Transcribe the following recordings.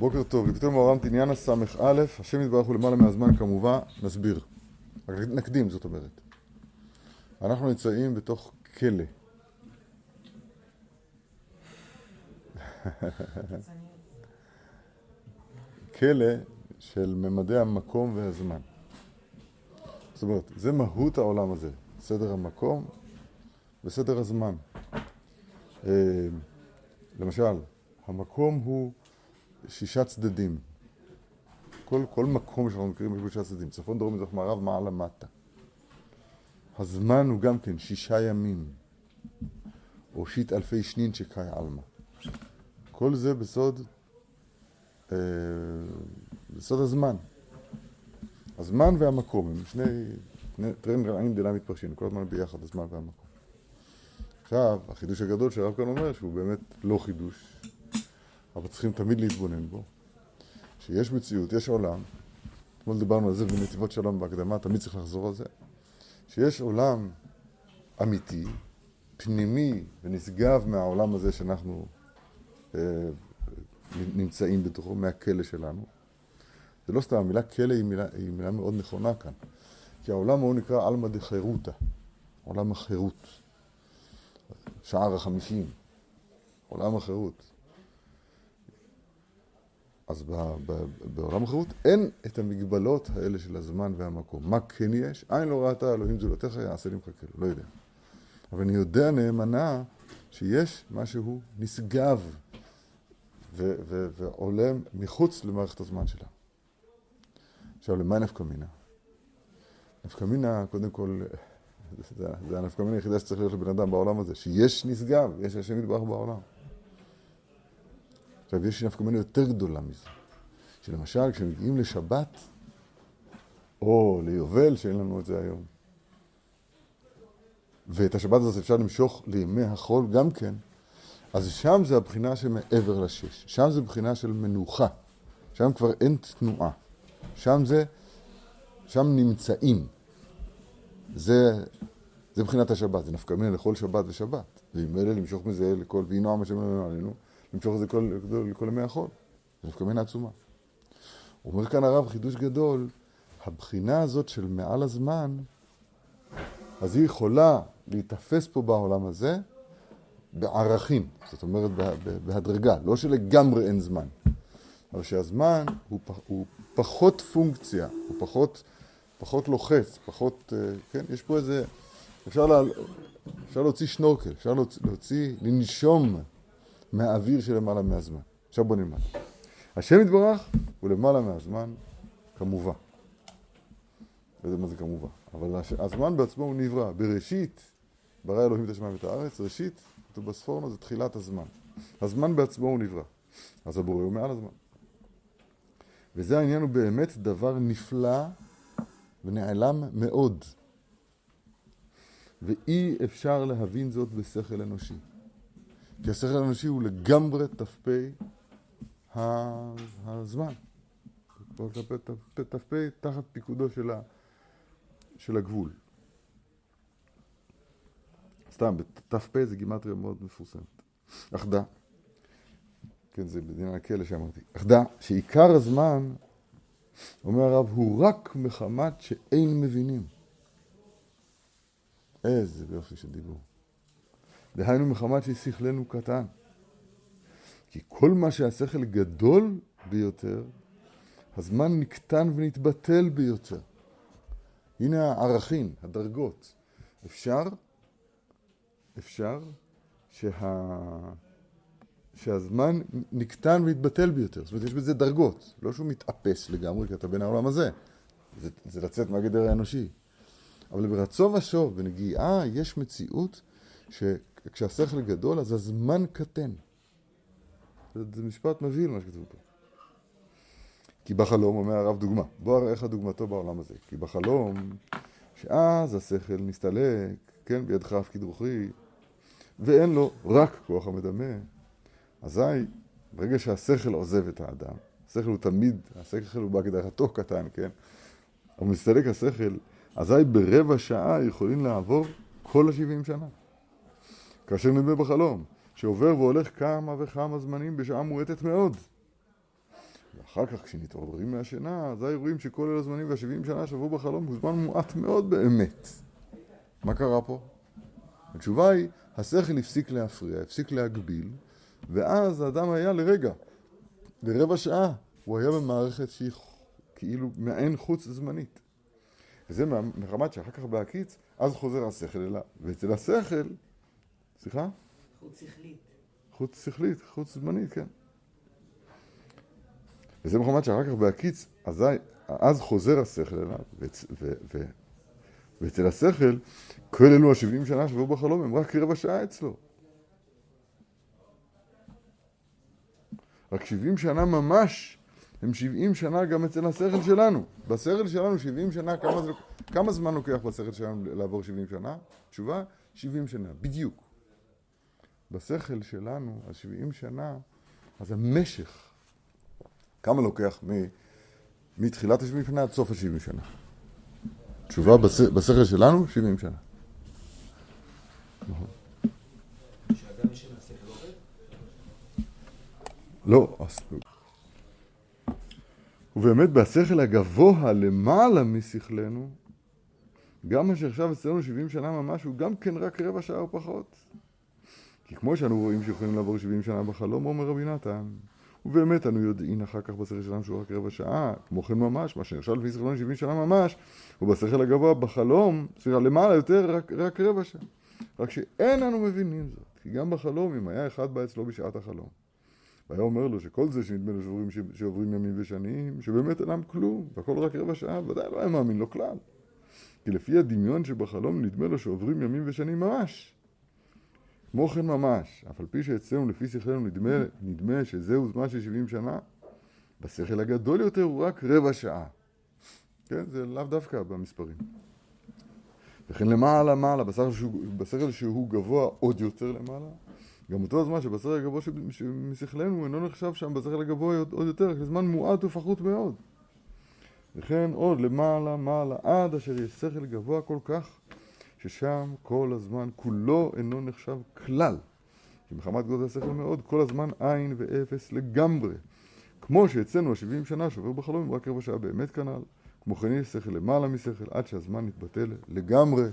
בוקר טוב, לכתוב מאורם תניאנה ס"א, השם יתברך הוא למעלה מהזמן כמובן, נסביר. נקדים זאת אומרת. אנחנו נמצאים בתוך כלא. כלא של ממדי המקום והזמן. זאת אומרת, זה מהות העולם הזה, סדר המקום וסדר הזמן. אה, למשל, המקום הוא שישה צדדים. כל, כל מקום שאנחנו מכירים יש בו שישה צדדים, צפון, דרום, מזרח, מערב, מעלה, מטה. הזמן הוא גם כן שישה ימים, שיט אלפי שנין שקאי עלמא. כל זה בסוד, אה, בסוד הזמן. הזמן והמקום הם שני, טרן רעין דלה מתפרשים, כל הזמן ביחד, הזמן והמקום. עכשיו, החידוש הגדול שהרב כאן אומר, שהוא באמת לא חידוש, אבל צריכים תמיד להתבונן בו, שיש מציאות, יש עולם, אתמול דיברנו על זה בנתיבות שלום בהקדמה, תמיד צריך לחזור על זה, שיש עולם אמיתי, פנימי ונשגב מהעולם הזה שאנחנו אה, נמצאים בתוכו, מהכלא שלנו. זה לא סתם, המילה כלא היא מילה, היא מילה מאוד נכונה כאן, כי העולם הוא נקרא עלמא דחירותא, עולם החירות, שער החמישים, עולם החירות. אז בעולם החירות אין את המגבלות האלה של הזמן והמקום. מה כן יש? עין לא ראתה אלוהים זולתך יעשה לי מחכה לא יודע. אבל אני יודע נאמנה שיש משהו נשגב ועולה מחוץ למערכת הזמן שלה. עכשיו, למה נפקא מינה? נפקא מינה, קודם כל, זה, זה הנפקא מינה היחידה שצריך להיות לבן אדם בעולם הזה, שיש נשגב, יש השם יתברך בעולם. עכשיו, יש נפקא מינה יותר גדולה מזה, שלמשל, כשמגיעים לשבת, או ליובל, שאין לנו את זה היום, ואת השבת הזאת אפשר למשוך לימי החול גם כן, אז שם זה הבחינה שמעבר לשש. שם זה בחינה של מנוחה. שם כבר אין תנועה. שם זה, שם נמצאים. זה, זה מבחינת השבת, זה נפקא מינה לכל שבת ושבת. ועם אלה למשוך מזה לכל, ויהי נועם השם עלינו, למשוך את זה לכל, לכל ימי החול. זה נפקא מינה עצומה. אומר כאן הרב חידוש גדול, הבחינה הזאת של מעל הזמן, אז היא יכולה להיתפס פה בעולם הזה בערכים, זאת אומרת בהדרגה, לא שלגמרי אין זמן, אבל שהזמן הוא, הוא פחות פונקציה, הוא פחות, פחות לוחץ, פחות, אה, כן, יש פה איזה, אפשר, לה, אפשר להוציא שנורקל, אפשר להוציא, להוציא, לנשום מהאוויר שלמעלה מהזמן. עכשיו בוא נלמד. השם יתברך הוא למעלה מהזמן, כמובן. לא יודע מה זה כמובן, אבל הזמן בעצמו הוא נברא. בראשית ברא אלוהים את השמיים ואת הארץ, ראשית, כתוב בספורנו, זה תחילת הזמן. הזמן בעצמו הוא נברא. אז הבורא הוא מעל הזמן. וזה העניין הוא באמת דבר נפלא ונעלם מאוד. ואי אפשר להבין זאת בשכל אנושי. כי השכל האנושי הוא לגמרי ת"פ הזמן. ת"פ תחת פיקודו של, ה, של הגבול. סתם, ת"פ זה גימטריה מאוד מפורסמת. אחדה. כן, זה בדיני הכלא שאמרתי. אחדה, שעיקר הזמן, אומר הרב, הוא רק מחמת שאין מבינים. איזה יופי של דיבור. דהיינו מחמת ששכלנו קטן. כי כל מה שהשכל גדול ביותר, הזמן נקטן ונתבטל ביותר. הנה הערכים, הדרגות. אפשר, אפשר שה... שהזמן נקטן והתבטל ביותר. זאת אומרת, יש בזה דרגות. לא שהוא מתאפס לגמרי, כי אתה בין העולם הזה. זה, זה לצאת מהגדר האנושי. אבל ברצון ושוב, בנגיעה, יש מציאות שכשהשכל גדול, אז הזמן קטן. זה, משפט מבהיל מה שכתוב פה. כי בחלום, אומר הרב דוגמה, בוא אראה לך דוגמתו בעולם הזה. כי בחלום, שאז השכל מסתלק, כן, בידך אף כדרוכי, ואין לו רק כוח המדמה. אזי, ברגע שהשכל עוזב את האדם, השכל הוא תמיד, השכל הוא בהגדרתו קטן, כן? אבל מסתלק השכל, אזי ברבע שעה יכולים לעבור כל השבעים שנה. כאשר נדמה בחלום, שעובר והולך כמה וכמה זמנים בשעה מועטת מאוד. אחר כך כשנתעוררים מהשינה, אזי רואים שכל אלה הזמנים והשבעים שנה שעברו בחלום הוא זמן מועט מאוד באמת. מה קרה פה? התשובה היא, השכל הפסיק להפריע, הפסיק להגביל, ואז האדם היה לרגע, לרבע שעה, הוא היה במערכת שהיא כאילו מעין חוץ זמנית. וזה מחמת שאחר כך בהקיץ, אז חוזר השכל אליו. ואצל השכל, סליחה? חוץ שכלית. חוץ שכלית, חוץ זמנית, כן. וזה מחמת שאחר כך בהקיץ, אז, אז חוזר השכל אליו, ואצל השכל, כל אלו השבעים שנה שבו בחלום הם רק רבע שעה אצלו. רק שבעים שנה ממש הם שבעים שנה גם אצל השכל שלנו. בשכל שלנו שבעים שנה, כמה, כמה זמן לוקח בשכל שלנו לעבור שבעים שנה? תשובה, שבעים שנה, בדיוק. בשכל שלנו, השבעים שנה, אז המשך, כמה לוקח מ, מתחילת השבעים שנה עד סוף השבעים שנה? תשובה, בשכל שלנו, שבעים שנה. נכון. לא, ובאמת בשכל הגבוה למעלה משכלנו, גם מה שעכשיו אצלנו 70 שנה ממש הוא גם כן רק רבע שעה או פחות. כי כמו שאנו רואים שיכולים לעבור 70 שנה בחלום, אומר רבי נתן, ובאמת אנו יודעים אחר כך בשכל שלנו שהוא רק רבע שעה, כמו כן ממש, מה שנחשב לפי שכלנו 70 שנה ממש, ובשכל הגבוה בחלום, סליחה, למעלה יותר, רק, רק רבע שעה. רק שאין אנו מבינים זאת, כי גם בחלום, אם היה אחד בא אצלו בשעת החלום. והיה אומר לו שכל זה שנדמה לו שעוברים, שעוברים ימים ושנים, שבאמת אינם כלום, והכל רק רבע שעה, ודאי לא היה מאמין לו כלל. כי לפי הדמיון שבחלום נדמה לו שעוברים ימים ושנים ממש. כמו כן ממש, אף על פי שאצלנו לפי שכלנו נדמה, נדמה שזהו זמן של 70 שנה, בשכל הגדול יותר הוא רק רבע שעה. כן, זה לאו דווקא במספרים. וכן למעלה מעלה, בשכל שהוא, בשכל שהוא גבוה עוד יותר למעלה, גם אותו הזמן שבשכל הגבוה משכלנו אינו נחשב שם בשכל הגבוה עוד יותר, כי זמן מועט ופחות מאוד. וכן עוד למעלה מעלה עד אשר יש שכל גבוה כל כך ששם כל הזמן כולו אינו נחשב כלל. כי מחמת גודל השכל מאוד, כל הזמן עין ואפס לגמרי. כמו שאצלנו השבעים שנה שעובר בחלום רק רבע שעה באמת כנ"ל, כמו כן יש שכל למעלה משכל עד שהזמן יתבטל לגמרי.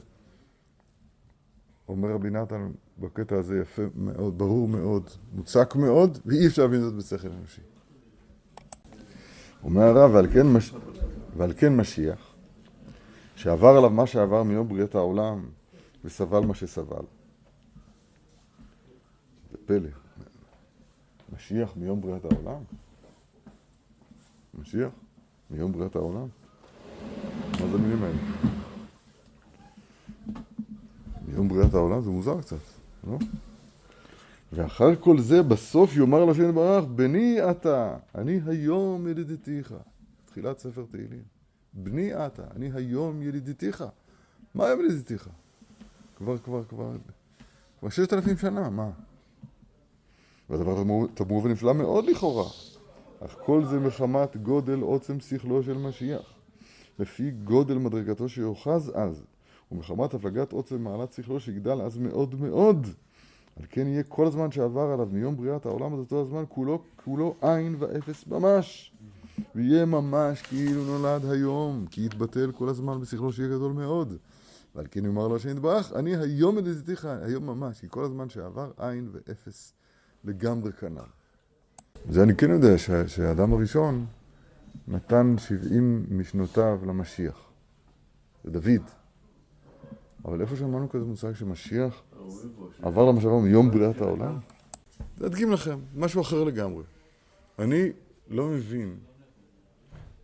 אומר רבי נתן בקטע הזה יפה מאוד, ברור מאוד, מוצק מאוד, ואי אפשר להבין זאת בשכל אנושי. אומר הרב, ועל כן, מש... ועל כן משיח, שעבר עליו מה שעבר מיום בריאת העולם, וסבל מה שסבל. זה פלא. משיח מיום בריאת העולם? משיח מיום בריאת העולם? מה זה המילים האלה? מיום בריאת העולם זה מוזר קצת. לא? ואחר כל זה בסוף יאמר לשם יתברך, בני אתה, אני היום ילידתיך. תחילת ספר תהילים. בני אתה, אני היום ילידתיך. מה היום ילידתיך? כבר, כבר, כבר, כבר ששת אלפים שנה, מה? והדבר תמור ונפלא מאוד לכאורה. אך כל זה מחמת גודל עוצם שכלו של משיח. לפי גודל מדרגתו שיאחז אז. ומחמת הפלגת עוצם מעלת שכלו שיגדל אז מאוד מאוד. על כן יהיה כל הזמן שעבר עליו מיום בריאת העולם עד אותו הזמן כולו, כולו עין ואפס ממש. ויהיה ממש כאילו נולד היום, כי יתבטל כל הזמן בשכלו שיהיה גדול מאוד. ועל כן יאמר לו השם יתברך, אני היום ידידתיך, היום ממש, כי כל הזמן שעבר עין ואפס לגמרי כנ"ל. זה אני כן יודע שהאדם הראשון נתן שבעים משנותיו למשיח. זה דוד. אבל איפה שמענו כזה מושג שמשיח עבר למחשבה מיום בריאת העולם? להדגים לכם, משהו אחר לגמרי. אני לא מבין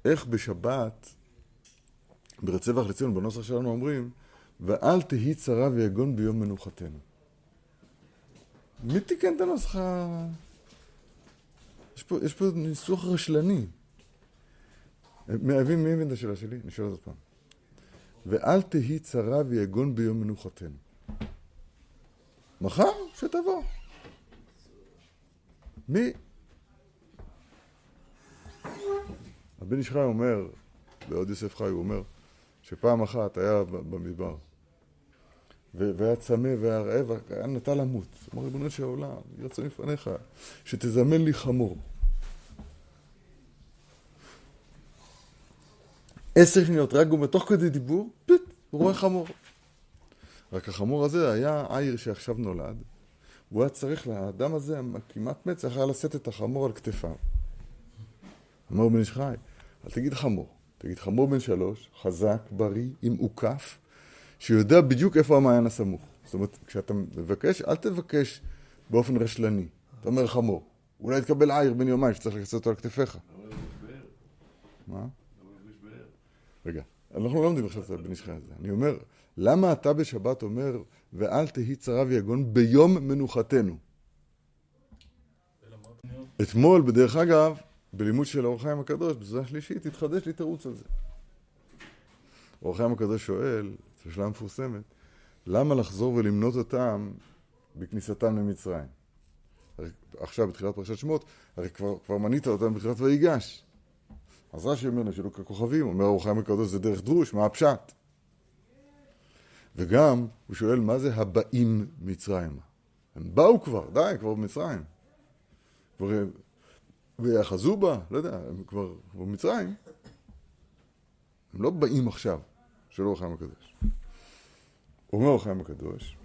איך בשבת, ברצבח לציון, בנוסח שלנו אומרים, ואל תהי צרה ויגון ביום מנוחתנו. מי תיקן את הנוסח ה... יש פה, יש פה ניסוח רשלני. מי הבין את השאלה שלי? אני שואל עוד פעם. ואל תהי צרה ויגון ביום מנוחתנו. מחר שתבוא. מי? הבן איש חי אומר, בעוד יוסף חי הוא אומר, שפעם אחת היה במדבר, והיה צמא והיה רעב, היה נטה למות. אמר ריבונו של העולם, ירצה מפניך, שתזמן לי חמור. עשר שניות, רק גומר, תוך כדי דיבור, פיט, הוא רואה חמור. רק החמור הזה היה עיר שעכשיו נולד, הוא היה צריך, לאדם הזה, כמעט מת, צריך היה לשאת את החמור על כתפיו. אמר בן איש חי, אל תגיד חמור, תגיד חמור בן שלוש, חזק, בריא, עם עוקף, שיודע בדיוק איפה המעיין הסמוך. זאת אומרת, כשאתה מבקש, אל תבקש באופן רשלני. אתה אומר חמור. אולי תקבל עיר בן יומיים שצריך לקצר אותו על כתפיך. מה? רגע, אנחנו לא לומדים עכשיו את הבן איש הזה. אני אומר, למה אתה בשבת אומר, ואל תהי צרה ויגון ביום מנוחתנו? אתמול, בדרך אגב, בלימוד של אור חיים הקדוש, בזמן השלישית, התחדש לי תירוץ על זה. אור חיים הקדוש שואל, זו שאלה מפורסמת, למה לחזור ולמנות אותם בכניסתם למצרים? עכשיו, בתחילת פרשת שמות, הרי כבר, כבר מנית אותם בתחילת ויגש. אז רש"י אומר, נשאלו ככוכבים, אומר אור חיים הקדוש זה דרך דרוש, מה הפשט? וגם, הוא שואל, מה זה הבאים מצרימה? הם באו כבר, די, כבר במצרים. כבר ויאחזו בה, לא יודע, הם כבר במצרים. הם לא באים עכשיו, של אור החיים הקדוש. אומר אור החיים הקדוש,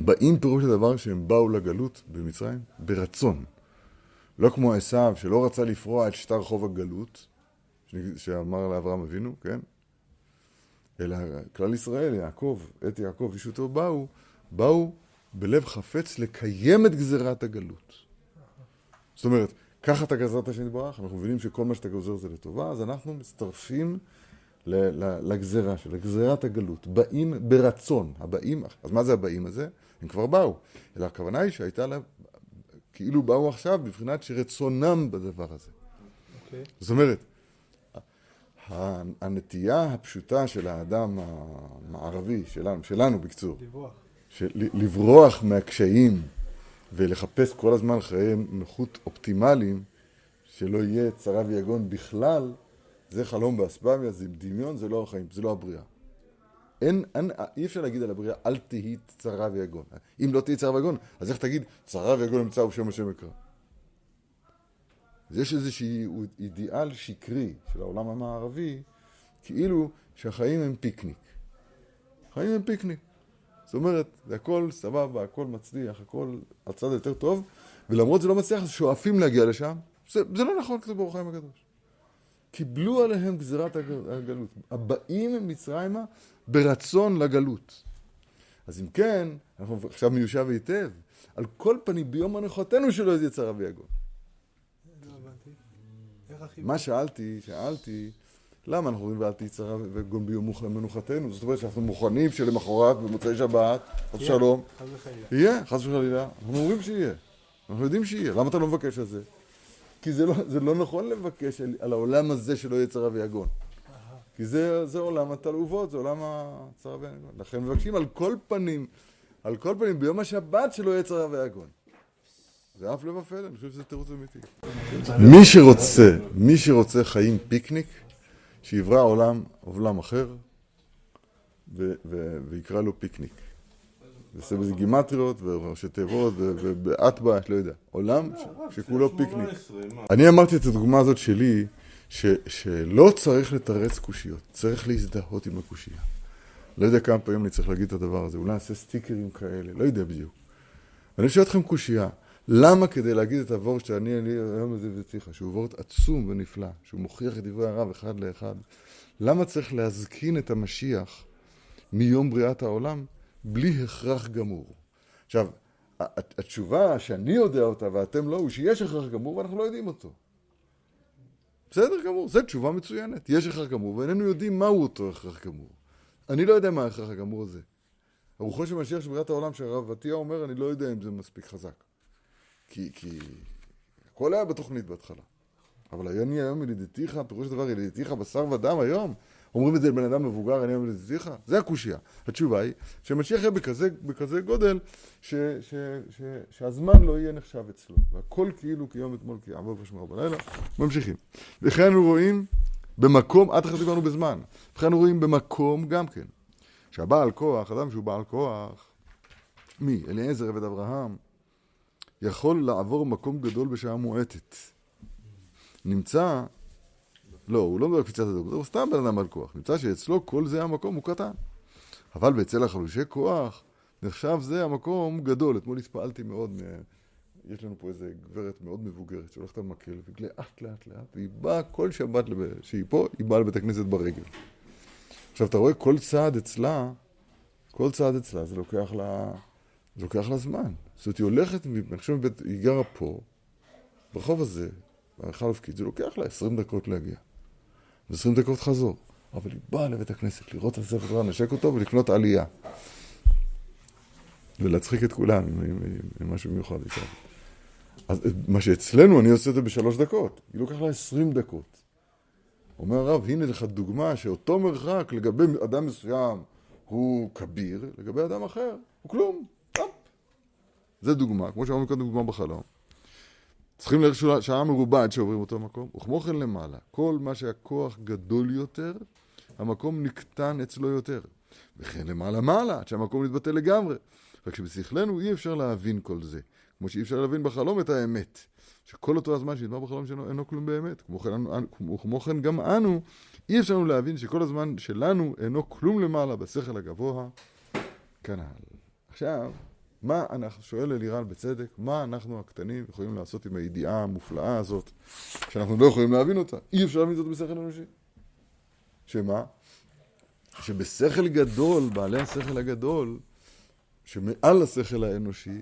באים פירוש הדבר שהם באו לגלות במצרים ברצון. לא כמו עשיו שלא רצה לפרוע את שטר חוב הגלות, שאמר לאברהם אבינו, כן? אלא כלל ישראל, יעקב, את יעקב אישותו באו, באו בלב חפץ לקיים את גזירת הגלות. זאת אומרת, קח את הגזרת השם יתברך, אנחנו מבינים שכל מה שאתה גוזר זה לטובה, אז אנחנו מצטרפים לגזירה של גזירת הגלות. באים ברצון, הבאים, אז מה זה הבאים הזה? הם כבר באו. אלא הכוונה היא שהייתה להם, כאילו באו עכשיו בבחינת שרצונם בדבר הזה. Okay. אוקיי. זאת אומרת, הנטייה הפשוטה של האדם המערבי, שלנו, שלנו בקצור, לברוח, של, לברוח מהקשיים ולחפש כל הזמן חיי נוחות אופטימליים, שלא יהיה צרה ויגון בכלל, זה חלום באספמיה, זה דמיון, זה לא החיים, זה לא הבריאה. אין, אין, אי אפשר להגיד על הבריאה, אל תהי צרה ויגון. אם לא תהי צרה ויגון, אז איך תגיד, צרה ויגון נמצא ובשם השם יקרא? אז יש איזשהו אידיאל שקרי של העולם המערבי, כאילו שהחיים הם פיקניק. החיים הם פיקניק. זאת אומרת, זה הכל סבבה, הכל מצליח, הכל הצד יותר טוב, ולמרות זה לא מצליח, אז שואפים להגיע לשם. זה, זה לא נכון כתוב באור החיים הקדוש. קיבלו עליהם גזירת הגלות. הבאים מצרימה ברצון לגלות. אז אם כן, אנחנו עכשיו מיושב היטב, על כל פנים ביום מנוחתנו שלא יהיה צרה ויגון. מה שאלתי, שאלתי, למה אנחנו אומרים ואל תהי צרה וגון ביום מנוחתנו? זאת אומרת שאנחנו מוכנים שלמחרת, במוצאי שבת, חס ושלום, יהיה, חס וחלילה, אנחנו אומרים שיהיה, אנחנו יודעים שיהיה, למה אתה לא מבקש על זה? כי זה לא, זה לא נכון לבקש על, על העולם הזה שלא יהיה צרה ויגון. כי זה, זה עולם התלעובות, זה עולם הצרה ויגון. לכן מבקשים על כל פנים, על כל פנים, ביום השבת שלא יהיה צרה ויגון. זה אף לא ופלא, אני חושב שזה תירוץ אמיתי. מי שרוצה, מי שרוצה חיים פיקניק, שיברא עולם, עולם אחר, ויקרא לו פיקניק. ועושה בזה גימטריות וראשי תיבות ובאטבע, לא יודע. עולם שכולו פיקניק. אני אמרתי את הדוגמה הזאת שלי, שלא צריך לתרץ קושיות, צריך להזדהות עם הקושייה. לא יודע כמה פעמים אני צריך להגיד את הדבר הזה, אולי נעשה סטיקרים כאלה, לא יודע בדיוק. ואני שואל אתכם קושייה, למה כדי להגיד את הוורט שאני אני היום הזה וצריכה, שהוא וורט עצום ונפלא, שהוא מוכיח את דברי הרב אחד לאחד, למה צריך להזקין את המשיח מיום בריאת העולם בלי הכרח גמור? עכשיו, התשובה שאני יודע אותה ואתם לא, הוא שיש הכרח גמור ואנחנו לא יודעים אותו. בסדר גמור, זו תשובה מצוינת. יש הכרח גמור ואיננו יודעים מהו אותו הכרח גמור. אני לא יודע מה ההכרח הגמור הזה. הרוחו של משיח של בריאת העולם שהרב עטיה אומר, אני לא יודע אם זה מספיק חזק. כי, כי הכל היה בתוכנית בהתחלה. אבל אני היום ילידתיך, פירוש הדבר ילידתיך בשר ודם היום. אומרים את זה לבן אדם מבוגר, אני היום ילידתיך? זה הקושייה. התשובה היא שמשיח יהיה בכזה, בכזה גודל ש, ש, ש, שהזמן לא יהיה נחשב אצלו. והכל כאילו כיום אתמול כי עבור ושמר בלילה. ממשיכים. וכן אנו רואים במקום, עד עכשיו דיברנו בזמן. וכן אנו רואים במקום גם כן. שהבעל כוח, אדם שהוא בעל כוח, מי? אליעזר עבד אברהם, יכול לעבור מקום גדול בשעה מועטת. נמצא לא, הוא לא מדבר על קפיצת הדרגות, הוא סתם בן אדם על כוח. נמצא שאצלו כל זה המקום הוא קטן. אבל אצל החלושי כוח, נחשב זה המקום גדול. אתמול התפעלתי מאוד, מ... יש לנו פה איזה גברת מאוד מבוגרת שהולכת על מקל, לאט לאט לאט, והיא באה כל שבת. שהיא פה, היא באה לבית הכנסת ברגל. עכשיו, אתה רואה כל צעד אצלה, כל צעד אצלה, זה לוקח לה, זה לוקח לה זמן. זאת אומרת, היא הולכת, אני חושב, היא גרה פה, ברחוב הזה, בהיכל אופקית, זה לוקח לה 20 דקות להגיע. ו-20 דקות חזור. אבל היא באה לבית הכנסת לראות את הספר תורה, לנשק אותו ולקנות עלייה. ולהצחיק את כולם עם, עם, עם, עם משהו מיוחד איתה. אז מה שאצלנו, אני עושה את זה בשלוש דקות. היא לוקח לה 20 דקות. אומר הרב, הנה לך דוגמה שאותו מרחק לגבי אדם מסוים הוא כביר, לגבי אדם אחר הוא כלום. זה דוגמה, כמו שאמרנו קודם דוגמה בחלום. צריכים לראות שעה מרובעת שעוברים אותו מקום, וכמו כן למעלה, כל מה שהכוח גדול יותר, המקום נקטן אצלו יותר. וכן למעלה מעלה, עד שהמקום מתבטא לגמרי. רק שבשכלנו אי אפשר להבין כל זה, כמו שאי אפשר להבין בחלום את האמת. שכל אותו הזמן שנדמה בחלום שלנו אינו כלום באמת. כמו כן, כמו, כמו כן גם אנו, אי אפשר לנו להבין שכל הזמן שלנו אינו כלום למעלה בשכל הגבוה, כנ"ל. עכשיו, מה אנחנו, שואל אלירן בצדק, מה אנחנו הקטנים יכולים לעשות עם הידיעה המופלאה הזאת, שאנחנו לא יכולים להבין אותה? אי אפשר להבין זאת בשכל אנושי. שמה? שבשכל גדול, בעלי השכל הגדול, שמעל השכל האנושי,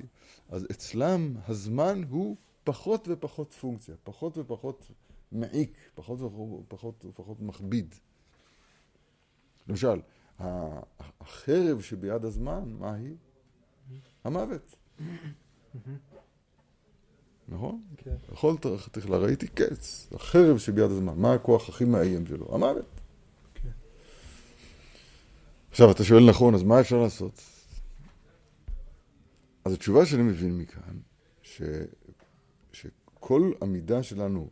אז אצלם הזמן הוא פחות ופחות פונקציה, פחות ופחות מעיק, פחות ופחות ופחות מכביד. למשל, החרב שביד הזמן, מה היא? המוות. נכון? כן. בכל תכלה ראיתי קץ, החרב שביד הזמן, מה הכוח הכי מאיים שלו? המוות. כן. עכשיו, אתה שואל נכון, אז מה אפשר לעשות? אז התשובה שאני מבין מכאן, ש... שכל עמידה שלנו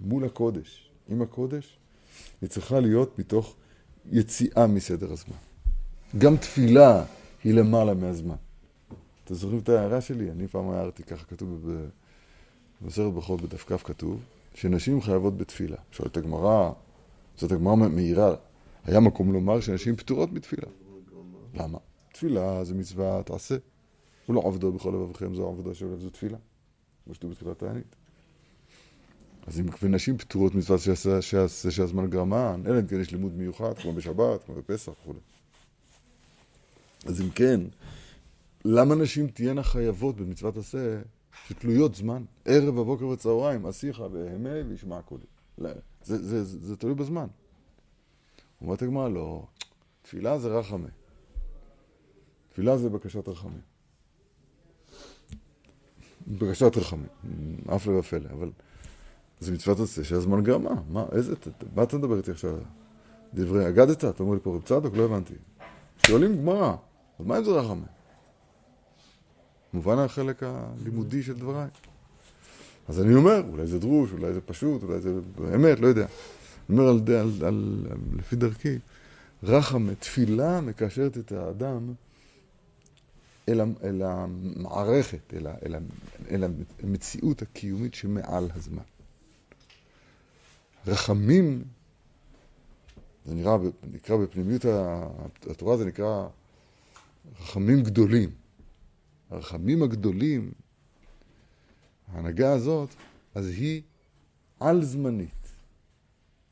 מול הקודש, עם הקודש, היא צריכה להיות מתוך יציאה מסדר הזמן. גם תפילה היא למעלה מהזמן. אתם זוכרים את ההערה שלי? אני פעם הערתי, ככה כתוב במסרת ברכות בדף כ' כתוב, שנשים חייבות בתפילה. שואלת הגמרא, זאת הגמרא מהירה, היה מקום לומר שנשים פטורות בתפילה. למה? תפילה זה מצווה תעשה. ולא עבדו בכל לבבכם, זו עבודה של זו תפילה. כמו שתראו בתחילת הענית. אז אם נשים פטורות מצוות שיעשה שהזמן גרמן, אלא אם כן יש לימוד מיוחד, כמו בשבת, כמו בפסח וכו'. אז אם כן, למה נשים תהיינה חייבות במצוות עשה שתלויות זמן? ערב, בבוקר וצהריים, אסיך והמה וישמע קולי. לא, זה, זה, זה, זה תלוי בזמן. אומרת הגמרא, לא, תפילה זה רחמה. תפילה זה בקשת רחמים. בקשת רחמים, אף לא ופלא, אבל זה מצוות עשה שהזמן גרמה. מה, איזה, מה אתה מדבר איתי עכשיו? דברי אגדת? אתה אומר לי פה רב צדוק? לא הבנתי. שואלים גמרא, אז מה אם זה רחמים? מובן החלק הלימודי של דבריי. אז אני אומר, אולי זה דרוש, אולי זה פשוט, אולי זה באמת, לא יודע. אני אומר על, על, על, על, לפי דרכי, רחם, תפילה מקשרת את האדם אל, אל המערכת, אל, אל, אל המציאות הקיומית שמעל הזמן. רחמים, זה נראה, נקרא בפנימיות התורה, זה נקרא רחמים גדולים. הרחמים הגדולים, ההנהגה הזאת, אז היא על-זמנית.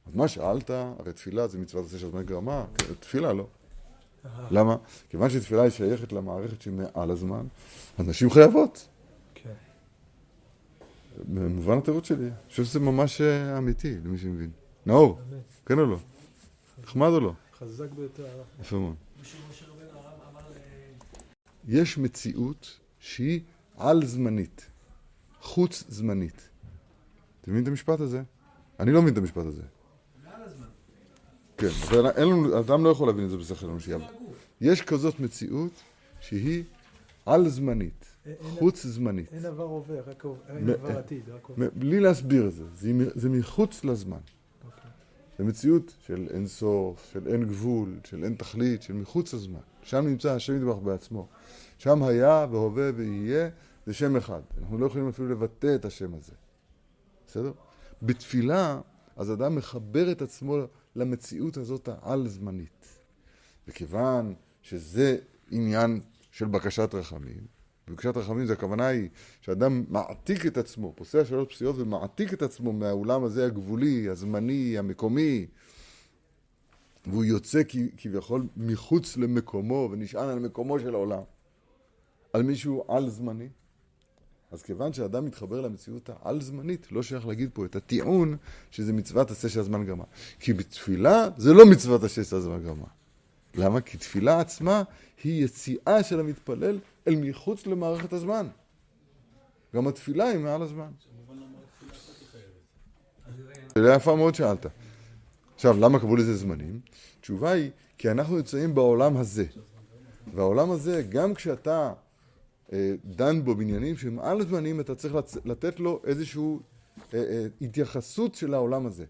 אז מה שאלת, הרי תפילה זה מצוות עשה של זמן גרמה, תפילה לא. למה? כיוון שתפילה היא שייכת למערכת שהיא מעל הזמן, אז נשים חייבות. כן. במובן התירוץ שלי, אני חושב שזה ממש אה, אמיתי, למי שמבין. נאור, כן או לא? נחמד או לא? חזק ביותר. יפה מאוד. יש מציאות שהיא על-זמנית, חוץ-זמנית. אתם מבינים את המשפט הזה? אני לא מבין את המשפט הזה. כן, אבל אין לנו, אדם לא יכול להבין את זה בשכל אנושי. יש כזאת מציאות שהיא על-זמנית, חוץ-זמנית. אין עבר עובר, רק עבר עתיד. בלי להסביר את זה, זה מחוץ לזמן. אוקיי. זה מציאות של אין סוף, של אין גבול, של אין תכלית, של מחוץ לזמן. שם נמצא השם יתברך בעצמו. שם היה והווה ויהיה, זה שם אחד. אנחנו לא יכולים אפילו לבטא את השם הזה. בסדר? בתפילה, אז אדם מחבר את עצמו למציאות הזאת העל-זמנית. וכיוון שזה עניין של בקשת רחמים, בקשת רחמים זה הכוונה היא שאדם מעתיק את עצמו, פוסע שלוש פסיעות ומעתיק את עצמו מהעולם הזה הגבולי, הזמני, המקומי, והוא יוצא כביכול מחוץ למקומו ונשען על מקומו של העולם, על מישהו על-זמני. אז כיוון שאדם מתחבר למציאות העל-זמנית, לא שייך להגיד פה את הטיעון שזה מצוות עשה שהזמן גרמה. כי בתפילה זה לא מצוות עשה שהזמן גרמה. למה? כי תפילה עצמה היא יציאה של המתפלל אל מחוץ למערכת הזמן. גם התפילה היא מעל הזמן. שאלה יפה מאוד שאלת. עכשיו, למה קבעו לזה זמנים? התשובה היא, כי אנחנו נמצאים בעולם הזה. והעולם הזה, גם כשאתה אה, דן בו בעניינים שהם על זמנים, אתה צריך לצ... לתת לו איזושהי אה, אה, התייחסות של העולם הזה.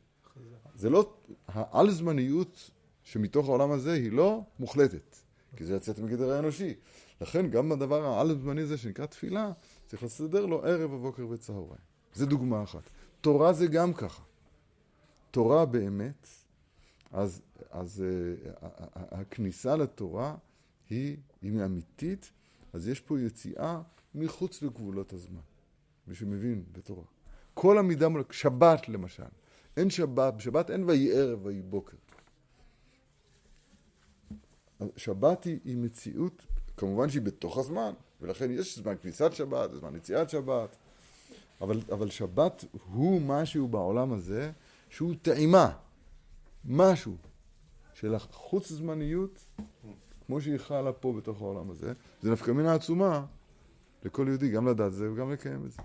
זה לא, העל זמניות שמתוך העולם הזה היא לא מוחלטת, כי זה לצאת מגדר האנושי. לכן גם בדבר העל זמני הזה שנקרא תפילה, צריך לסדר לו ערב, הבוקר וצהריים. זה דוגמה אחת. תורה זה גם ככה. תורה באמת, אז, אז uh, הכניסה לתורה היא, אם היא אמיתית, אז יש פה יציאה מחוץ לגבולות הזמן. מי שמבין בתורה. כל המידה מול... שבת למשל. אין שבת, בשבת אין ויהי ערב ויהי בוקר. שבת היא, היא מציאות, כמובן שהיא בתוך הזמן, ולכן יש זמן כניסת שבת, זמן יציאת שבת, אבל, אבל שבת הוא משהו בעולם הזה שהוא טעימה, משהו של החוץ זמניות כמו שהיא חלה פה בתוך העולם הזה, זה נפקא מינה עצומה לכל יהודי, גם לדעת זה וגם לקיים את זה.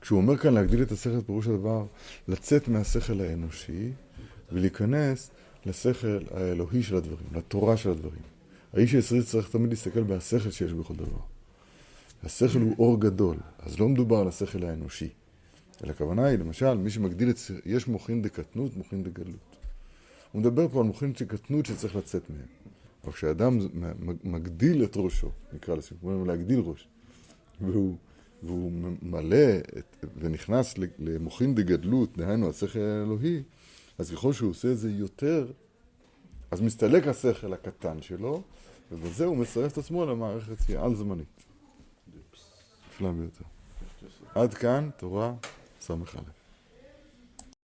כשהוא אומר כאן להגדיל את השכל, פירוש הדבר לצאת מהשכל האנושי ולהיכנס לשכל האלוהי של הדברים, לתורה של הדברים. האיש הישראלי צריך תמיד להסתכל בהשכל שיש בכל דבר. השכל הוא אור גדול, אז לא מדובר על השכל האנושי. אלא הכוונה היא, למשל, מי שמגדיל את... יש מוחין דקטנות, מוחין דגלות. הוא מדבר פה על מוחין של קטנות שצריך לצאת מהם. אבל כשאדם מגדיל את ראשו, נקרא לזה, הוא אומר להגדיל ראש, והוא, והוא מלא את, ונכנס למוחין דגדלות, דהיינו השכל האלוהי, אז ככל שהוא עושה את זה יותר, אז מסתלק השכל הקטן שלו, ובזה הוא מצרף את עצמו למערכת על זמנית. נפלא ביותר. עד כאן, תורה ס"א.